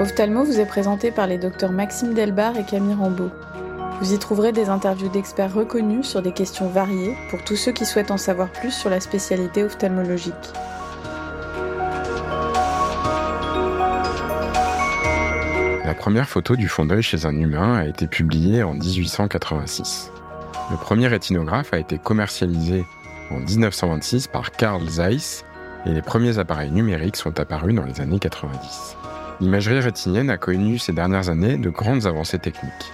Ophthalmo vous est présenté par les docteurs Maxime Delbar et Camille Rambeau. Vous y trouverez des interviews d'experts reconnus sur des questions variées pour tous ceux qui souhaitent en savoir plus sur la spécialité ophtalmologique. La première photo du fond d'œil chez un humain a été publiée en 1886. Le premier rétinographe a été commercialisé en 1926 par Carl Zeiss et les premiers appareils numériques sont apparus dans les années 90. L'imagerie rétinienne a connu ces dernières années de grandes avancées techniques.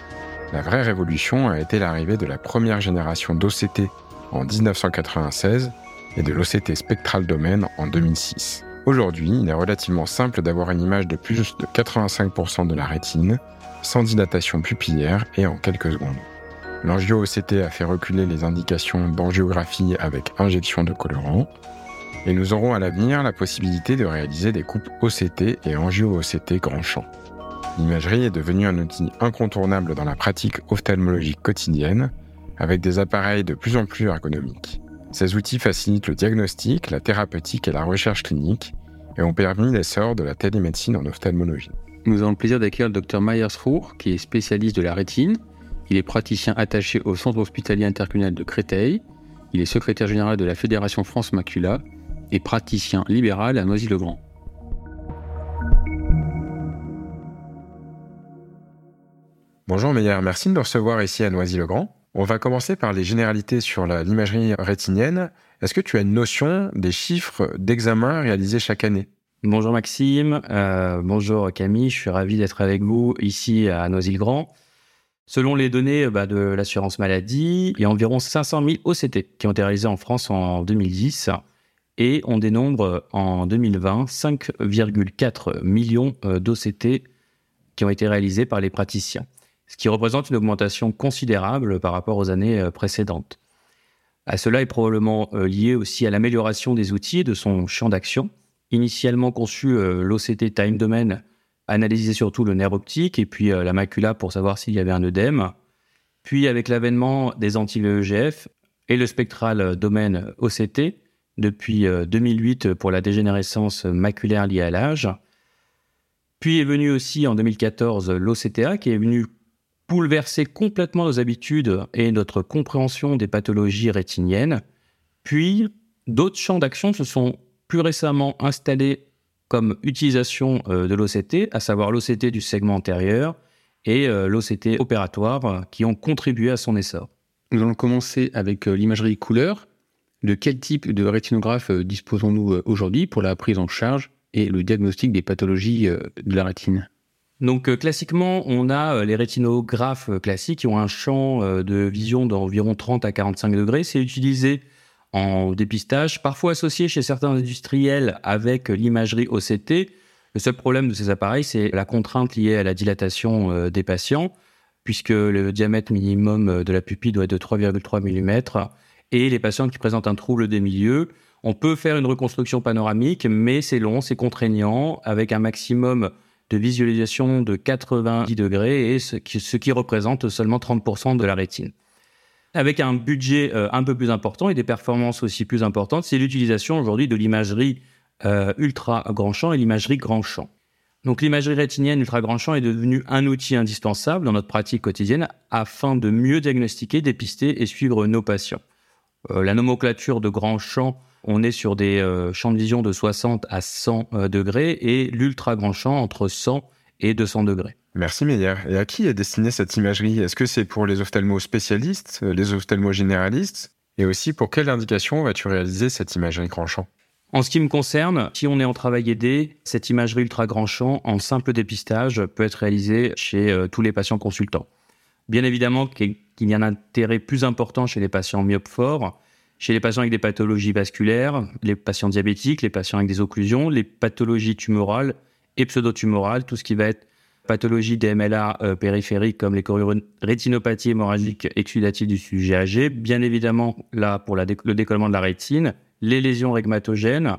La vraie révolution a été l'arrivée de la première génération d'OCT en 1996 et de l'OCT Spectral Domain en 2006. Aujourd'hui, il est relativement simple d'avoir une image de plus de 85% de la rétine, sans dilatation pupillaire et en quelques secondes. L'angio-OCT a fait reculer les indications d'angiographie avec injection de colorant, et nous aurons à l'avenir la possibilité de réaliser des coupes OCT et angio-OCT grand champ. L'imagerie est devenue un outil incontournable dans la pratique ophtalmologique quotidienne, avec des appareils de plus en plus ergonomiques. Ces outils facilitent le diagnostic, la thérapeutique et la recherche clinique, et ont permis l'essor de la télémédecine en ophtalmologie. Nous avons le plaisir d'accueillir le docteur Myers-Roux, qui est spécialiste de la rétine. Il est praticien attaché au Centre hospitalier intercommunal de Créteil. Il est secrétaire général de la Fédération France Macula et praticien libéral à Noisy-le-Grand. Bonjour Meyer, merci de nous recevoir ici à Noisy-le-Grand. On va commencer par les généralités sur l'imagerie rétinienne. Est-ce que tu as une notion des chiffres d'examen réalisés chaque année? Bonjour Maxime, euh, bonjour Camille, je suis ravi d'être avec vous ici à Noisy-le-Grand. Selon les données bah, de l'assurance maladie, il y a environ 500 000 OCT qui ont été réalisés en France en 2010 et on dénombre en 2020 5,4 millions euh, d'OCT qui ont été réalisés par les praticiens, ce qui représente une augmentation considérable par rapport aux années euh, précédentes. À cela est probablement euh, lié aussi à l'amélioration des outils et de son champ d'action. Initialement conçu, l'OCT Time Domain analysait surtout le nerf optique et puis la macula pour savoir s'il y avait un œdème. Puis avec l'avènement des anti-VEGF et le spectral domaine OCT, depuis 2008 euh, pour la dégénérescence maculaire liée à l'âge. Puis est venu aussi en 2014 l'OCTA qui est venu bouleverser complètement nos habitudes et notre compréhension des pathologies rétiniennes. Puis d'autres champs d'action se sont plus récemment installés comme utilisation euh, de l'OCT, à savoir l'OCT du segment antérieur et euh, l'OCT opératoire qui ont contribué à son essor. Nous allons commencer avec l'imagerie couleur de quel type de rétinographe euh, disposons-nous euh, aujourd'hui pour la prise en charge et le diagnostic des pathologies euh, de la rétine? Donc classiquement, on a les rétinographes classiques qui ont un champ de vision d'environ 30 à 45 degrés. C'est utilisé en dépistage, parfois associé chez certains industriels avec l'imagerie OCT. Le seul problème de ces appareils, c'est la contrainte liée à la dilatation des patients, puisque le diamètre minimum de la pupille doit être de 3,3 mm et les patients qui présentent un trouble des milieux. On peut faire une reconstruction panoramique, mais c'est long, c'est contraignant, avec un maximum de visualisation de 90 degrés, et ce qui, représente seulement 30% de la rétine. Avec un budget euh, un peu plus important et des performances aussi plus importantes, c'est l'utilisation aujourd'hui de l'imagerie euh, ultra grand champ et l'imagerie grand champ. Donc l'imagerie rétinienne ultra grand champ est devenue un outil indispensable dans notre pratique quotidienne afin de mieux diagnostiquer, dépister et suivre nos patients. Euh, la nomenclature de grand champ, on est sur des euh, champs de vision de 60 à 100 euh, degrés et l'ultra grand champ entre 100 et 200 degrés. Merci Meyer. Et à qui est destinée cette imagerie? Est-ce que c'est pour les ophtalmos spécialistes, les ophtalmos généralistes Et aussi, pour quelle indication vas-tu réaliser cette imagerie grand champ? En ce qui me concerne, si on est en travail aidé, cette imagerie ultra grand champ en simple dépistage peut être réalisée chez tous les patients consultants. Bien évidemment qu'il y a un intérêt plus important chez les patients myopes forts, chez les patients avec des pathologies vasculaires, les patients diabétiques, les patients avec des occlusions, les pathologies tumorales et pseudotumorales, tout ce qui va être pathologie des MLA euh, périphériques comme les rétinopathies hémorragiques exudatives du sujet âgé, bien évidemment là pour le décollement de la rétine, les lésions régmatogènes,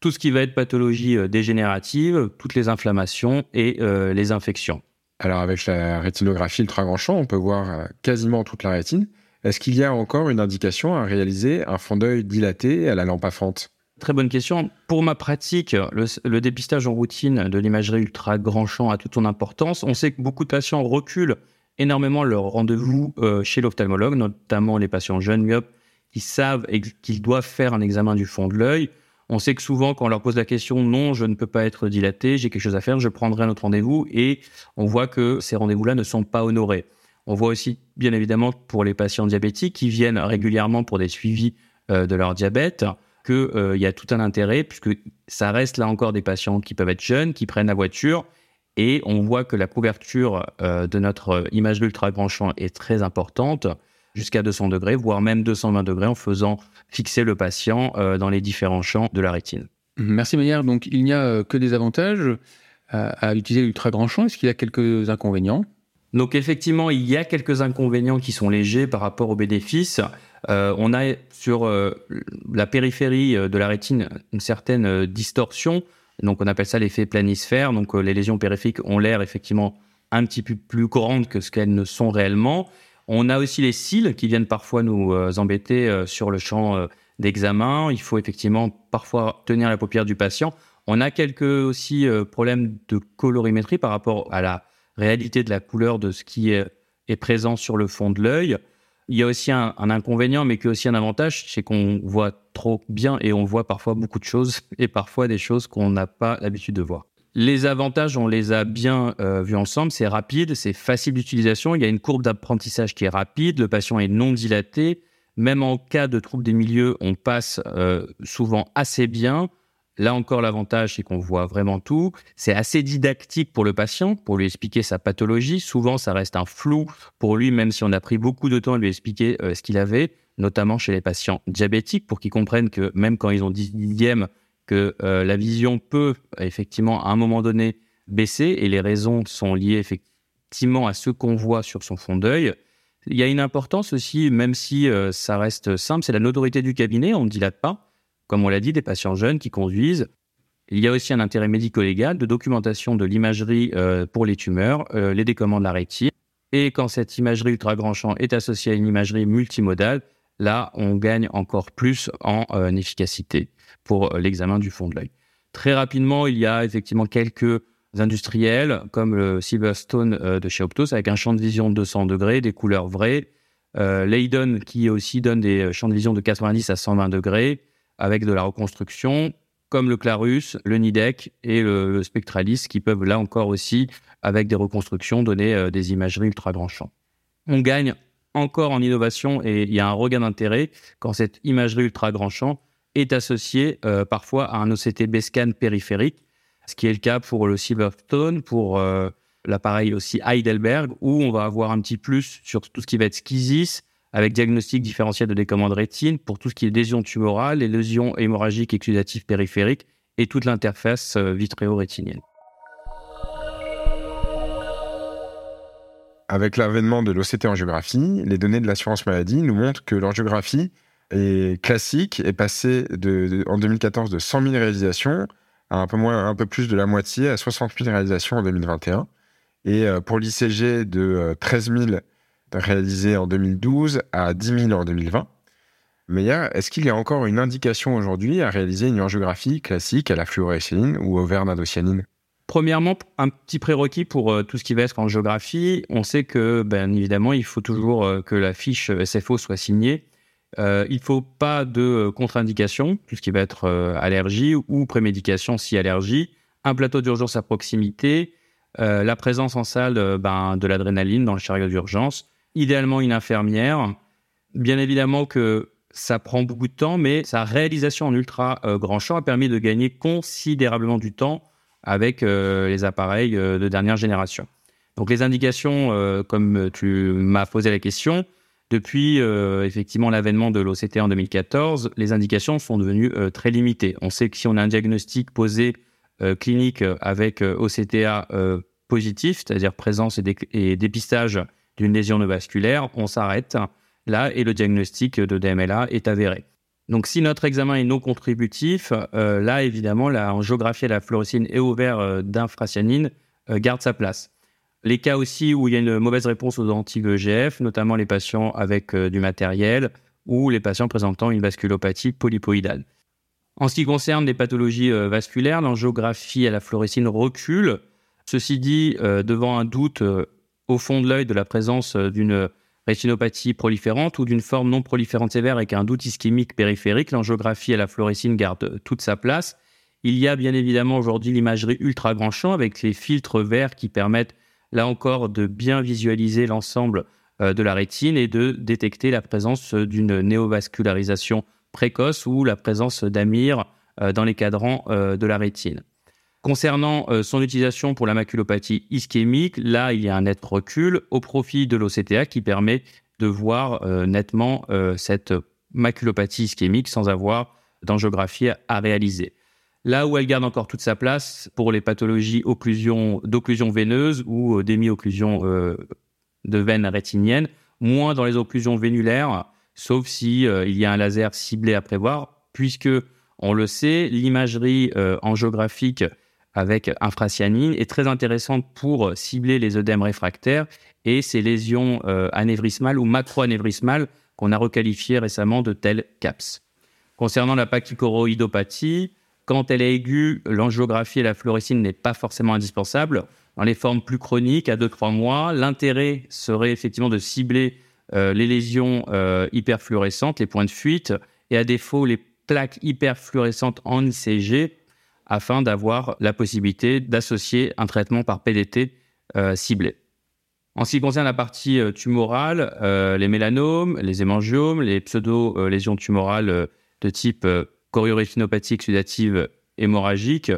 tout ce qui va être pathologie euh, dégénérative, toutes les inflammations et euh, les infections. Alors avec la rétinographie ultra grand champ, on peut voir euh, quasiment toute la rétine. Est-ce qu'il y a encore une indication à réaliser un fond d'œil dilaté à la lampe à fente? Très bonne question. Pour ma pratique, le, dépistage en routine de l'imagerie ultra grand champ a toute son importance. On sait que beaucoup de patients reculent énormément leur rendez-vous euh, chez l'ophtalmologue, notamment les patients jeunes myopes qui savent qu'ils doivent faire un examen du fond de l'œil. On sait que souvent, quand on leur pose la question, non, je ne peux pas être dilaté, j'ai quelque chose à faire, je prendrai un autre rendez-vous, et on voit que ces rendez-vous-là ne sont pas honorés. On voit aussi, bien évidemment, pour les patients diabétiques qui viennent régulièrement pour des suivis euh, de leur diabète, qu'il euh, y a tout un intérêt, puisque ça reste là encore des patients qui peuvent être jeunes, qui prennent la voiture, et on voit que la couverture euh, de notre image d'ultra est très importante, jusqu'à 200 degrés, voire même 220 degrés, en faisant fixer le patient dans les différents champs de la rétine. Merci Meyer. Donc il n'y a que des avantages à utiliser l'ultra grand champ. Est-ce qu'il y a quelques inconvénients? Donc effectivement, il y a quelques inconvénients qui sont légers par rapport aux bénéfices. Euh, on a sur euh, la périphérie euh, de la rétine une certaine distorsion. Donc on appelle ça l'effet planisphère. Donc les lésions périphériques ont l'air effectivement un petit peu plus grandes que ce qu'elles ne sont réellement. On a aussi les cils qui viennent parfois nous embêter sur le champ d'examen. Il faut effectivement parfois tenir la paupière du patient. On a quelques aussi problèmes de colorimétrie par rapport à la réalité de la couleur de ce qui est, présent sur le fond de l'œil. Il y a aussi un, inconvénient, mais qui est aussi un avantage, c'est qu'on voit trop bien et on voit parfois beaucoup de choses et parfois des choses qu'on n'a pas l'habitude de voir. Les avantages, on les a bien euh, vus ensemble. C'est rapide, c'est facile d'utilisation. Il y a une courbe d'apprentissage qui est rapide. Le patient est non dilaté. Même en cas de trouble des milieux, on passe euh, souvent assez bien. Là encore, l'avantage, c'est qu'on voit vraiment tout. C'est assez didactique pour le patient, pour lui expliquer sa pathologie. Souvent, ça reste un flou pour lui, même si on a pris beaucoup de temps à lui expliquer euh, ce qu'il avait, notamment chez les patients diabétiques, pour qu'ils comprennent que même quand ils ont 10 dixièmes, que euh, la vision peut effectivement à un moment donné baisser et les raisons sont liées effectivement à ce qu'on voit sur son fond d'œil. Il y a une importance aussi, même si euh, ça reste simple, c'est la notoriété du cabinet, on ne dilate pas comme on l'a dit, des patients jeunes qui conduisent. Il y a aussi un intérêt médico-légal de documentation de l'imagerie euh, pour les tumeurs, les décommandements de la rétine. Et quand cette imagerie ultra grand champ est associée à une imagerie multimodale, là, on gagne encore plus en euh, efficacité pour l'examen du fond de l'œil. Très rapidement, il y a effectivement quelques industriels comme le Silverstone de chez Optos avec un champ de vision de 200 degrés, des couleurs vraies. Leydon qui aussi donne des champs de vision de 90 à 120 degrés avec de la reconstruction, comme le Clarus, le Nidec et le, Spectralis, qui peuvent là encore aussi, avec des reconstructions, donner euh, des imageries ultra grand champ. On gagne encore en innovation et il y a un regain d'intérêt quand cette imagerie ultra grand champ est associée euh, parfois à un OCT B-scan périphérique, ce qui est le cas pour le Silverstone, pour euh, l'appareil aussi Heidelberg, où on va avoir un petit plus sur tout ce qui va être schisis, avec diagnostic différentiel de décommande rétine pour tout ce qui est lésions tumorales, les lésions hémorragiques exudatives périphériques et toute l'interface euh, vitréo-rétinienne. Avec l'avènement de l'OCT angiographie, les données de l'assurance maladie nous montrent que l'angiographie classique est passée en 2014 de 100 000 réalisations à un peu, moins, un peu plus de la moitié, à 60 000 réalisations en 2021. Et euh, pour l'ICG de 13 euh, 000 réalisé en 2012 à 10 000 en 2020. Mais est-ce qu'il y a encore une indication aujourd'hui à réaliser une angiographie classique à la fluorescéine ou au verre d'indocyanine? Premièrement, un petit prérequis pour euh, tout ce qui va être angiographie, on sait que, bien évidemment, il faut toujours euh, que la fiche SFO soit signée. Euh, il ne faut pas de contre-indication, tout ce qui va être allergie ou prémédication si allergie, un plateau d'urgence à proximité, la présence en salle ben, de l'adrénaline dans le chariot d'urgence, idéalement une infirmière. Bien évidemment que ça prend beaucoup de temps, mais sa réalisation en ultra euh, grand champ a permis de gagner considérablement du temps avec euh, les appareils euh, de dernière génération. Donc les indications, comme tu m'as posé la question, depuis effectivement l'avènement de l'OCT en 2014, les indications sont devenues très limitées. On sait que si on a un diagnostic posé clinique avec OCTA positif, c'est-à-dire présence et dépistage d'une lésion vasculaire, on s'arrête là et le diagnostic de DMLA est avéré. Donc si notre examen est non contributif, euh, là évidemment la angiographie à la fluorescine et au verre euh, d'infracyanine euh, garde sa place. Les cas aussi où il y a une mauvaise réponse aux anti-VEGF, notamment les patients avec du matériel ou les patients présentant une vasculopathie polypoïdale. En ce qui concerne les pathologies vasculaires, l'angiographie à la fluorescine recule. Ceci dit, devant un doute au fond de l'œil de la présence d'une rétinopathie proliférante ou d'une forme non proliférante sévère avec un doute ischémique périphérique, l'angiographie à la fluorescine garde toute sa place. Il y a bien évidemment aujourd'hui l'imagerie ultra grand champ avec les filtres verts qui permettent là encore de bien visualiser l'ensemble euh, de la rétine et de détecter la présence d'une néovascularisation précoce ou la présence d'amir euh, dans les cadrans euh, de la rétine. Concernant son utilisation pour la maculopathie ischémique, là, il y a un net recul au profit de l'OCTA qui permet de voir nettement cette maculopathie ischémique sans avoir d'angiographie à réaliser. Là où elle garde encore toute sa place pour les pathologies d'occlusion veineuse ou euh, d'émi-occlusion euh, de veine rétinienne, moins dans les occlusions vénulaires, sauf si euh, il y a un laser ciblé à prévoir, puisque on le sait, l'imagerie angiographique avec infracyanine est très intéressante pour cibler les œdèmes réfractaires et ces lésions anévrismales ou macroanévrismales qu'on a requalifiées récemment de telles CAPS. Concernant la pachychoroïdopathie, quand elle est aiguë, l'angiographie et la fluorescine n'est pas forcément indispensable. Dans les formes plus chroniques, à 2-3 mois, l'intérêt serait effectivement de cibler euh, les lésions euh, hyperfluorescentes, les points de fuite, et à défaut les plaques hyperfluorescentes en ICG, afin d'avoir la possibilité d'associer un traitement par PDT euh, ciblé. En ce qui concerne la partie tumorale, les mélanomes, les hémangiomes, les pseudo-lésions tumorales de type choriorétinopathie exudative hémorragique,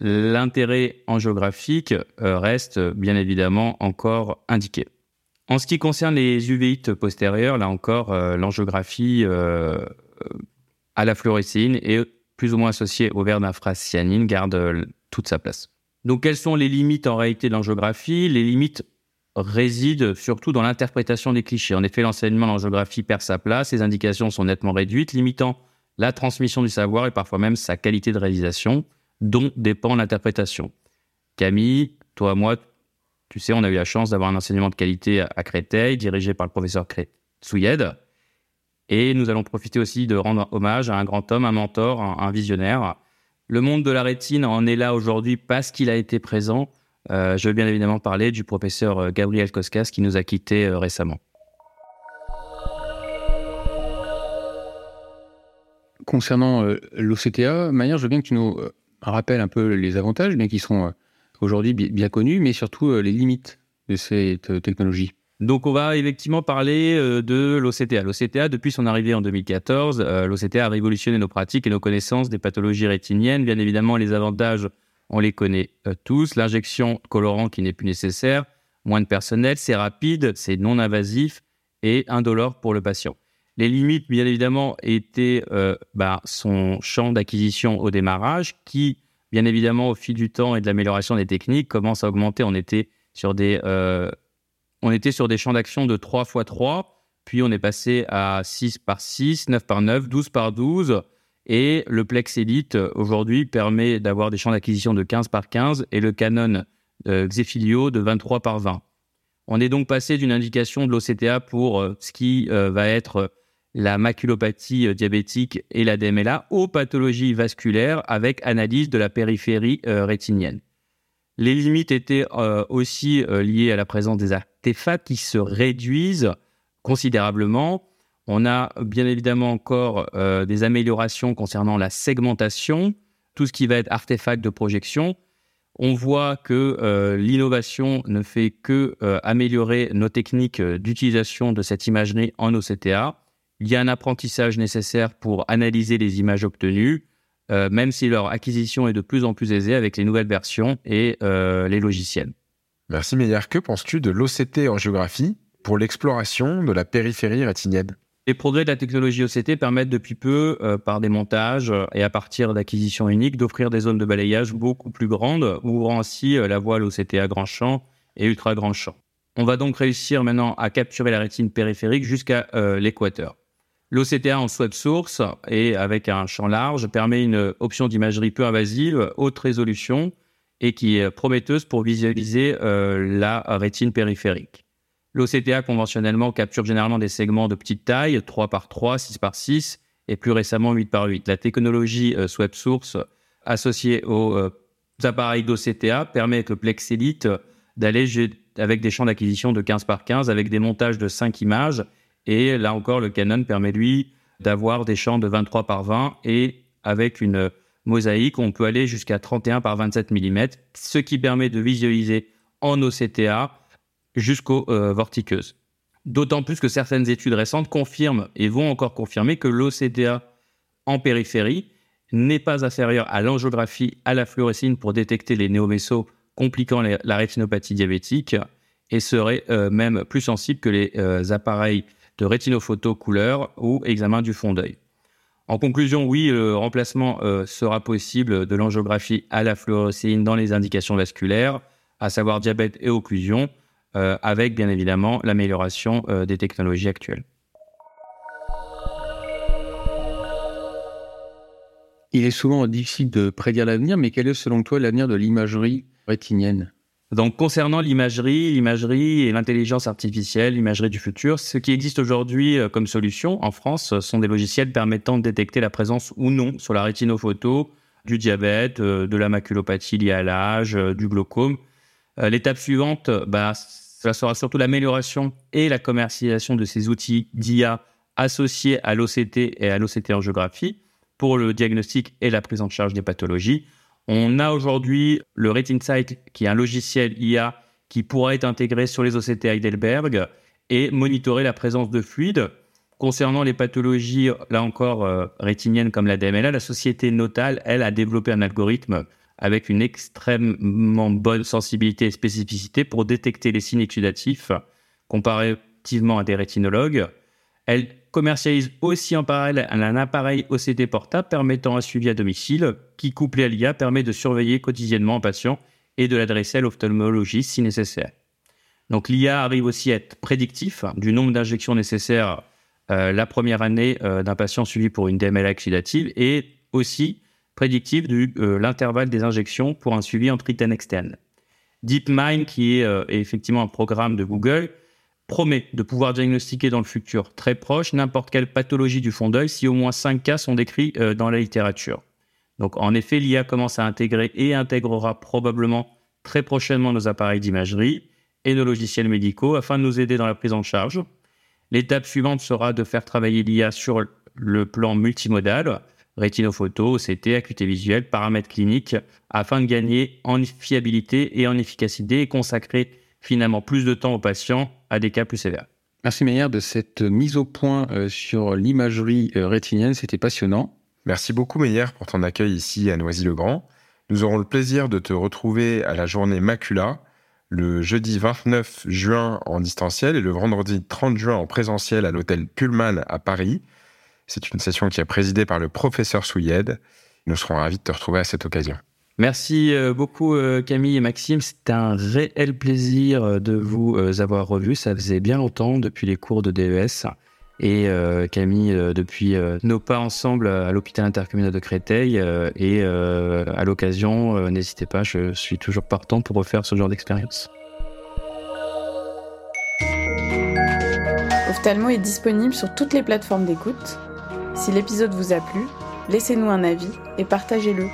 l'intérêt angiographique euh, reste bien évidemment encore indiqué. En ce qui concerne les uvéites postérieures, là encore, euh, l'angiographie euh, à la fluorescine est plus ou moins associée au verre d'infracyanine garde toute sa place. Donc, quelles sont les limites en réalité de l'angiographie? Les limites résident surtout dans l'interprétation des clichés. En effet, l'enseignement de l'angiographie perd sa place, ses indications sont nettement réduites, limitant la transmission du savoir et parfois même sa qualité de réalisation, dont dépend l'interprétation. Camille, toi, moi, tu sais, on a eu la chance d'avoir un enseignement de qualité à Créteil, dirigé par le professeur Souyed. Et nous allons profiter aussi de rendre hommage à un grand homme, un mentor, un, visionnaire. Le monde de la rétine en est là aujourd'hui parce qu'il a été présent. Euh, je veux bien évidemment parler du professeur euh, Gabriel Koskas qui nous a quittés euh, récemment. concernant euh, l'OCTA, manière, je veux bien que tu nous rappelles un peu les avantages, bien qu'ils sont aujourd'hui bien connus, mais surtout les limites de cette technologie. Donc on va effectivement parler de l'OCTA. L'OCTA, depuis son arrivée en 2014, l'OCTA a révolutionné nos pratiques et nos connaissances des pathologies rétiniennes. Bien évidemment, les avantages, on les connaît tous. L'injection colorant qui n'est plus nécessaire, moins de personnel, c'est rapide, c'est non invasif et indolore pour le patient. Les limites, bien évidemment, étaient euh, bah, son champ d'acquisition au démarrage, qui, bien évidemment, au fil du temps et de l'amélioration des techniques, commence à augmenter. On était sur des, euh, on était sur des champs d'action de 3 x 3, puis on est passé à 6 par 6, 9 par 9, 12 par 12. Et le Plex Elite, aujourd'hui, permet d'avoir des champs d'acquisition de 15 par 15 et le Canon euh, de 23 par 20. On est donc passé d'une indication de l'OCTA pour ce qui va être la maculopathie euh, diabétique et la DMLA aux pathologies vasculaires avec analyse de la périphérie euh, rétinienne. Les limites étaient euh, aussi liées à la présence des qui se réduisent considérablement. On a bien évidemment encore des améliorations concernant la segmentation, tout ce qui va être artefact de projection. On voit que l'innovation ne fait que améliorer nos techniques d'utilisation de cette imagerie en OCTA il y a un apprentissage nécessaire pour analyser les images obtenues, euh, même si leur acquisition est de plus en plus aisée avec les nouvelles versions et euh, les logiciels. Merci Meyer. Que penses-tu de l'OCT en géographie pour l'exploration de la périphérie rétinienne? Les progrès de la technologie OCT permettent depuis peu, euh, par des montages et à partir d'acquisitions uniques, d'offrir des zones de balayage beaucoup plus grandes, ouvrant ainsi la voie à l'OCT à grand champ et ultra grand champ. On va donc réussir maintenant à capturer la rétine périphérique jusqu'à l'équateur. L'OCTA en web source et avec un champ large permet une option d'imagerie peu invasive, haute résolution et qui est prometteuse pour visualiser euh, la rétine périphérique. L'OCTA conventionnellement capture généralement des segments de petite taille, 3 par 3, 6 par 6, et plus récemment 8 par 8. La technologie euh, Source associée aux euh, appareils d'OCTA permet avec le Plex Elite d'aller avec des champs d'acquisition de 15 par 15 avec des montages de 5 images. Et là encore, le Canon permet lui d'avoir des champs de 23 par 20 et avec une mosaïque, on peut aller jusqu'à 31 par 27 mm, ce qui permet de visualiser en OCTA jusqu'aux euh, vortiqueuses. D'autant plus que certaines études récentes confirment et vont encore confirmer que l'OCTA en périphérie n'est pas inférieur à l'angiographie à la fluorescine pour détecter les néomésos compliquant la rétinopathie diabétique et serait euh, même plus sensible que les euh, appareils de rétinophoto couleur ou examen du fond d'œil. En conclusion, oui, le remplacement euh, sera possible de l'angiographie à la fluorescine dans les indications vasculaires, à savoir diabète et occlusion, euh, avec bien évidemment l'amélioration euh, des technologies actuelles. Il est souvent difficile de prédire l'avenir, mais quel est selon toi l'avenir de l'imagerie rétinienne? Concernant l'imagerie, l'imagerie et l'intelligence artificielle, l'imagerie du futur, ce qui existe aujourd'hui euh, comme solution en France sont des logiciels permettant de détecter la présence ou non sur la rétinophoto du diabète, de la maculopathie liée à l'âge, du glaucome. L'étape suivante, bah, cela sera surtout l'amélioration et la commercialisation de ces outils d'IA associés à l'OCT et à l'OCT en géographie pour le diagnostic et la prise en charge des pathologies. On a aujourd'hui le RetinSight, qui est un logiciel IA qui pourra être intégré sur les OCT Heidelberg et monitorer la présence de fluide. Concernant les pathologies, là encore, euh, rétiniennes comme la DMLA, la société Notal, elle, a développé un algorithme avec une extrêmement bonne sensibilité et spécificité pour détecter les signes exudatifs comparativement à des rétinologues. Elle commercialise aussi en parallèle un appareil OCT portable permettant un suivi à domicile qui, couplé à l'IA, permet de surveiller quotidiennement un patient et de l'adresser à l'ophtalmologiste si nécessaire. Donc l'IA arrive aussi à être prédictif du nombre d'injections nécessaires euh, la première année euh, d'un patient suivi pour une DMLA exudative et aussi prédictif de euh, l'intervalle des injections pour un suivi en tritaine externe. DeepMind, qui est, effectivement un programme de Google, promet de pouvoir diagnostiquer dans le futur très proche n'importe quelle pathologie du fond d'œil si au moins 5 cas sont décrits dans la littérature. Donc en effet, l'IA commence à intégrer et intégrera probablement très prochainement nos appareils d'imagerie et nos logiciels médicaux afin de nous aider dans la prise en charge. L'étape suivante sera de faire travailler l'IA sur le plan multimodal, rétinophoto, OCT, acuité visuelle, paramètres cliniques, afin de gagner en fiabilité et en efficacité et consacrer finalement plus de temps aux patients à des cas plus sévères. Merci Meyer de cette mise au point euh, sur l'imagerie euh, rétinienne, c'était passionnant. Merci beaucoup Meyer pour ton accueil ici à Noisy-le-Grand. Nous aurons le plaisir de te retrouver à la journée Macula le jeudi 29 juin en distanciel et le vendredi 30 juin en présentiel à l'hôtel Pullman à Paris. C'est une session qui est présidée par le professeur Souyed. Nous serons ravis de te retrouver à cette occasion. Merci euh, beaucoup euh, Camille et Maxime. C'était un réel plaisir euh, de vous avoir revus. Ça faisait bien longtemps depuis les cours de DES. Et Camille, depuis nos pas ensemble à l'hôpital intercommunal de Créteil. et à l'occasion, n'hésitez pas, je suis toujours partant pour refaire ce genre d'expérience. Ophthalmo est disponible sur toutes les plateformes d'écoute si l'épisode vous a plu, laissez-nous un avis et partagez-le.